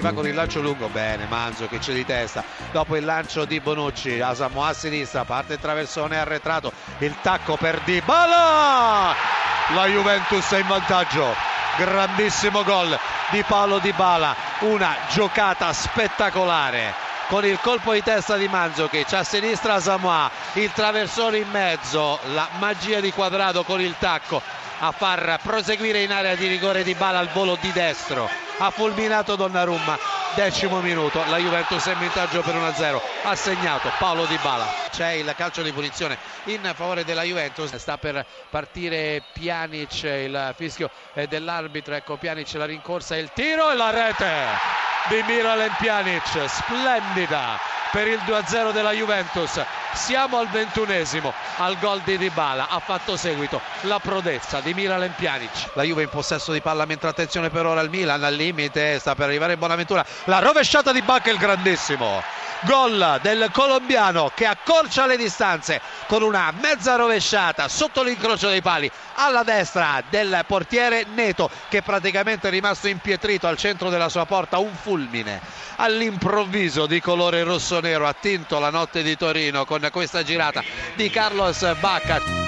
fa con il lancio lungo bene Manzo che c'è di testa. Dopo il lancio di Bonucci Asamoah a sinistra parte il traversone arretrato il tacco per Di Bala la Juventus è in vantaggio. Grandissimo gol di Paolo Di Bala una giocata spettacolare. Con il colpo di testa di Mandzukic a sinistra Samoa il traversone in mezzo la magia di quadrato con il tacco a far proseguire in area di rigore di Bala al volo di destro ha fulminato Donnarumma. Decimo minuto. La Juventus è in vantaggio per 1-0 ha segnato Paolo Di Bala c'è il calcio di punizione in favore della Juventus. Sta per partire Pjanic il fischio dell'arbitro. Ecco Pjanic la rincorsa il tiro e la rete di Miralem Pjanic splendida per il 2-0 della Juventus siamo al ventunesimo al gol di Dybala ha fatto seguito la prodezza di Miralem Pjanic. La Juve in possesso di palla mentre attenzione per ora il Milan al limite sta per arrivare Bonaventura. La rovesciata di Bacca il grandissimo. Gol del colombiano che accorcia le distanze con una mezza rovesciata sotto l'incrocio dei pali alla destra del portiere Neto che praticamente è rimasto impietrito al centro della sua porta un fulmine. All'improvviso di colore rosso-nero attinto la notte di Torino con questa girata di Carlos Bacca